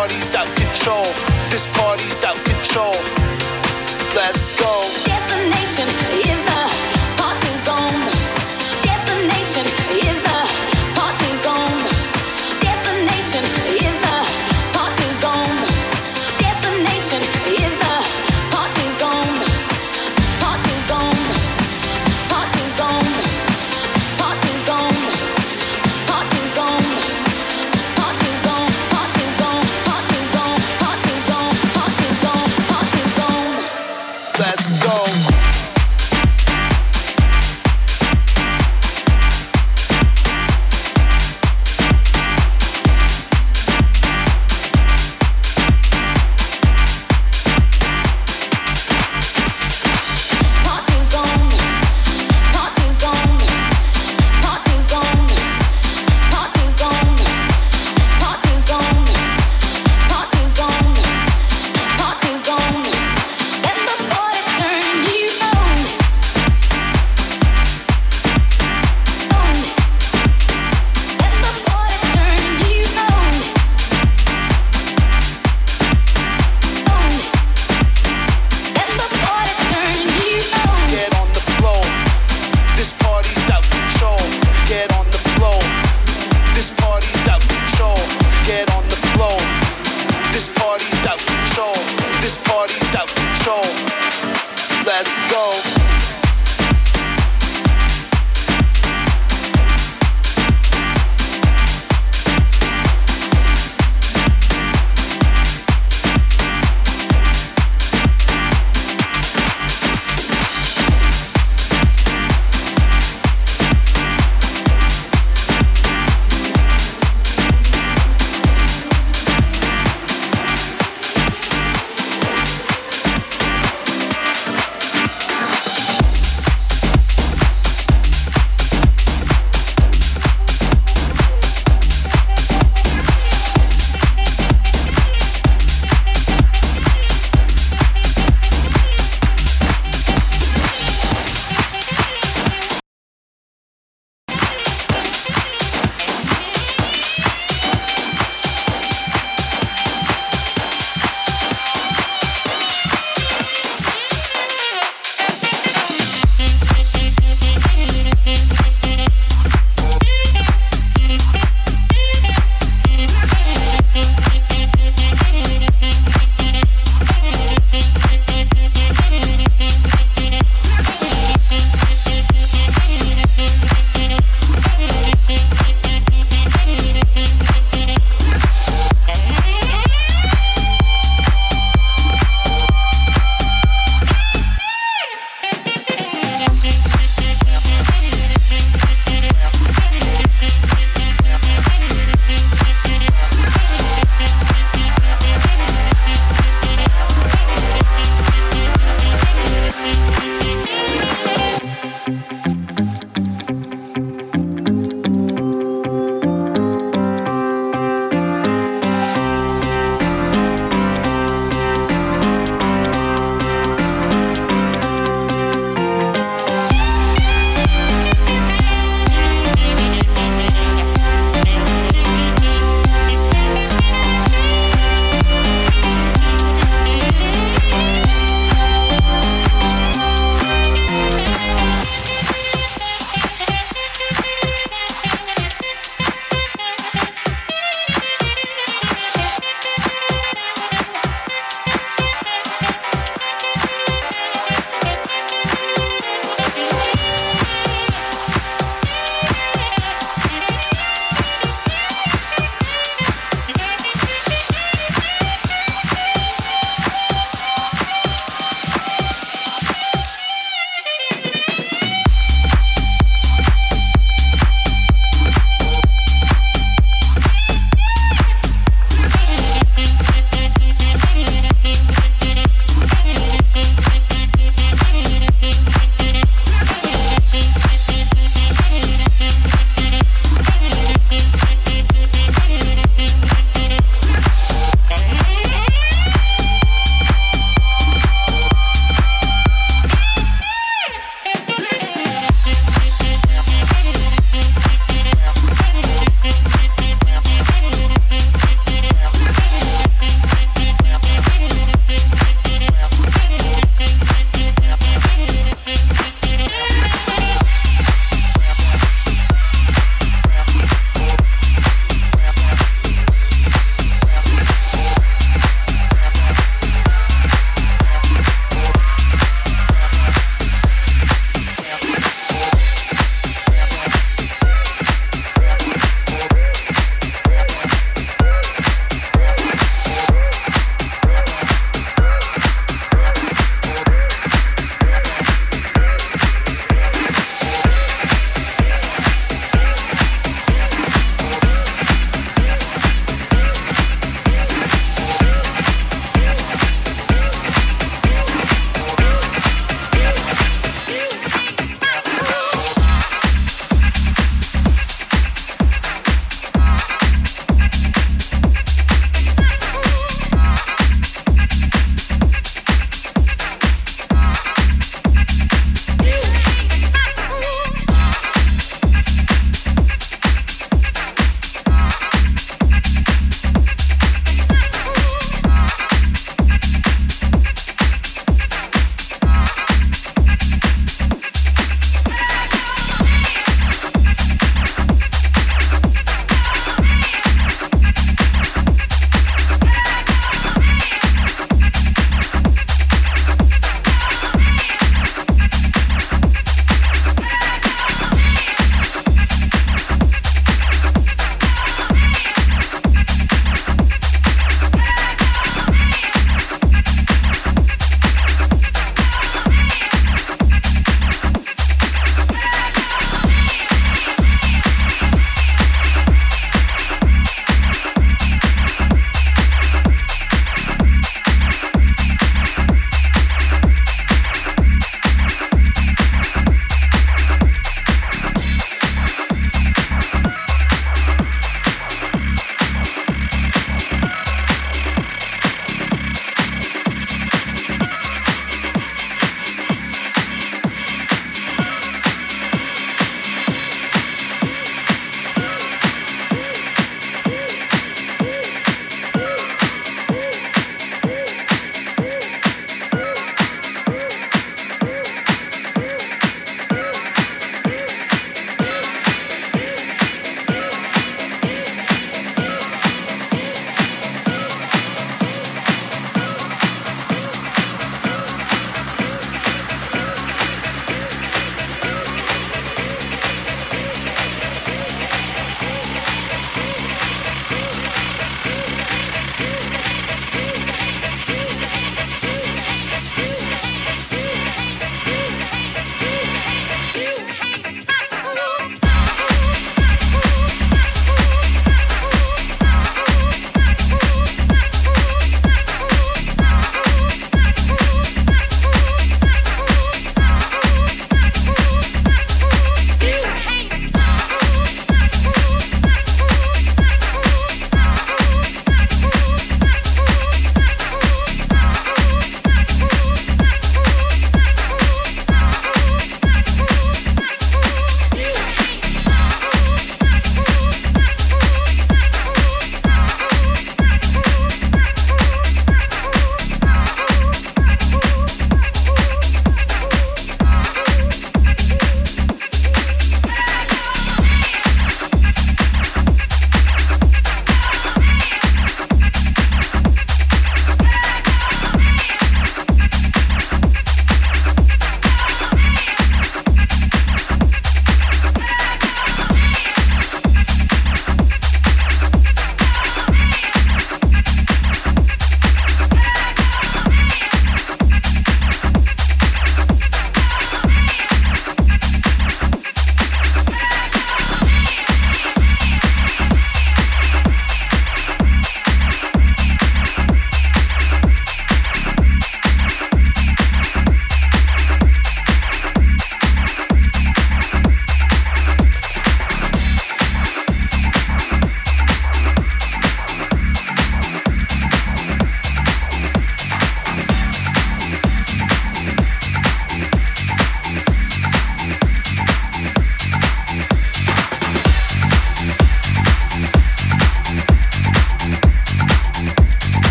party's out control. This party's out control. Let's go. Destination.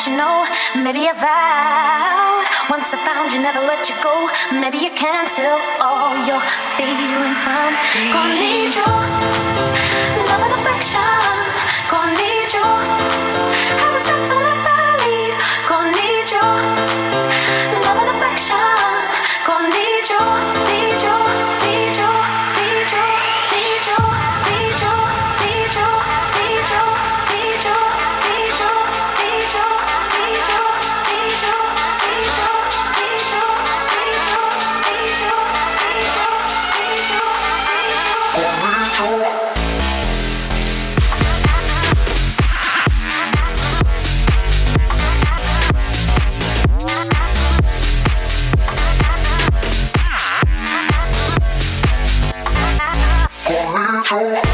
but you know, maybe I vowed. Once I found you, never let you go. Maybe you can tell all you're feeling from. Gonna need you, love and affection. Gonna need you. control.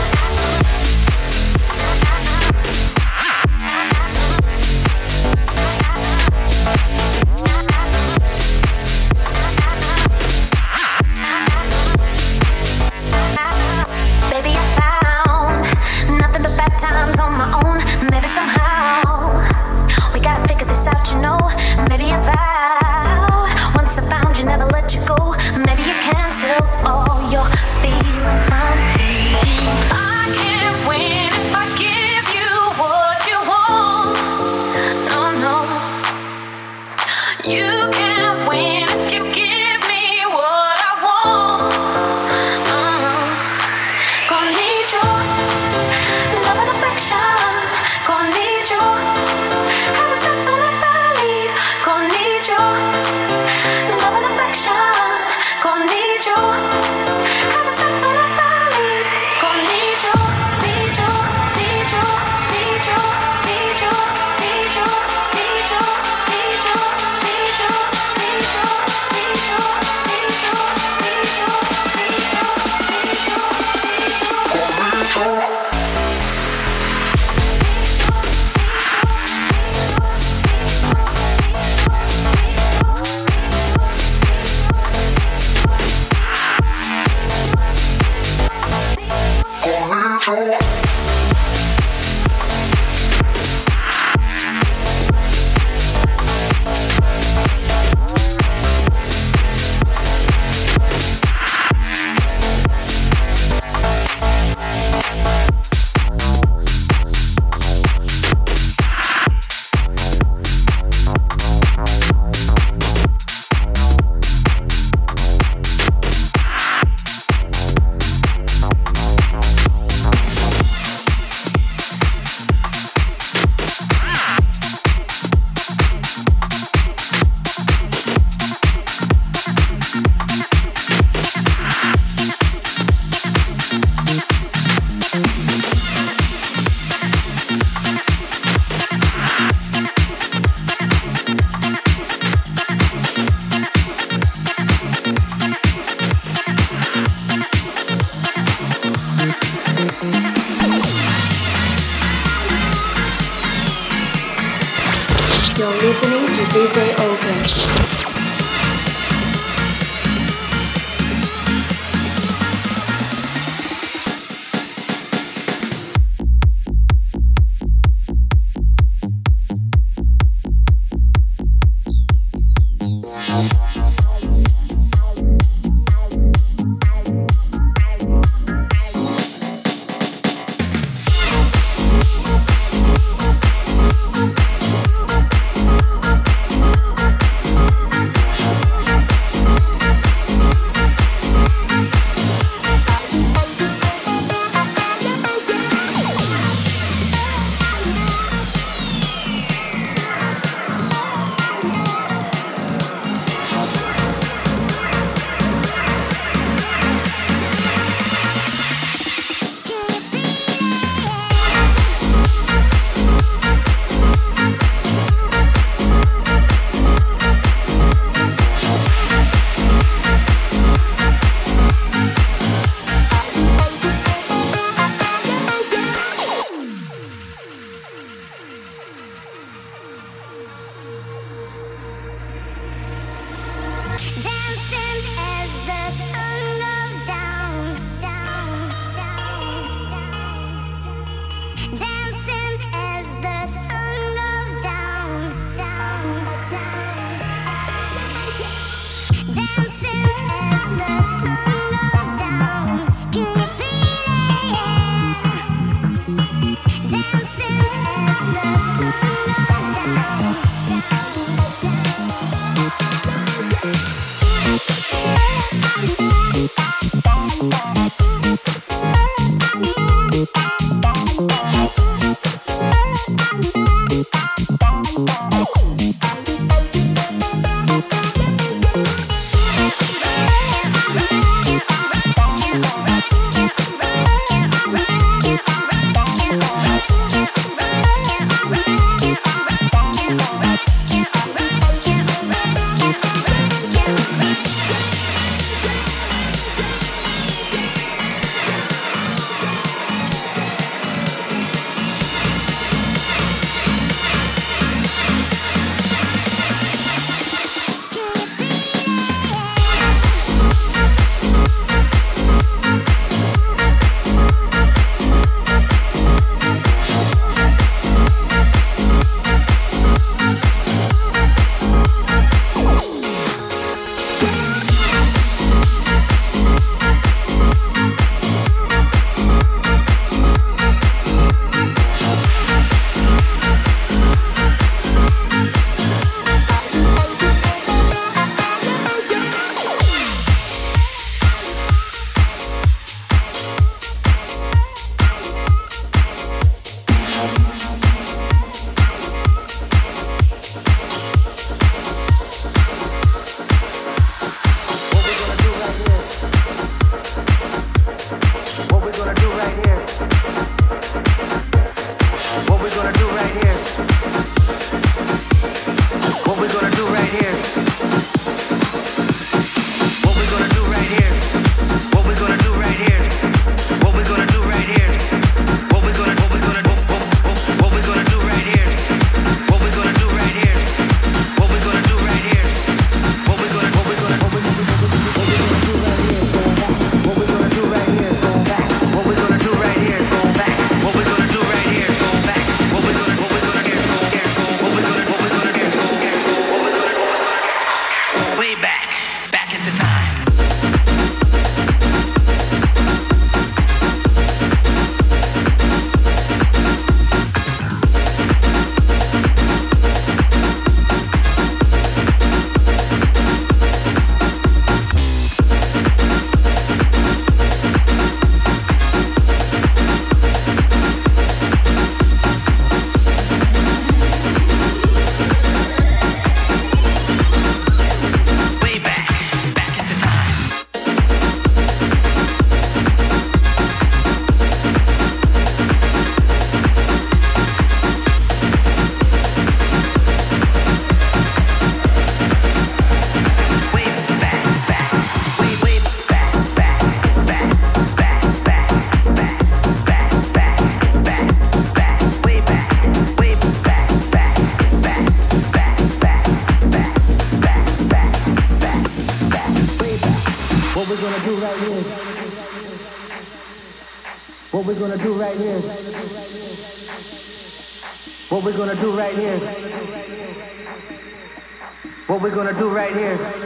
going to do right here.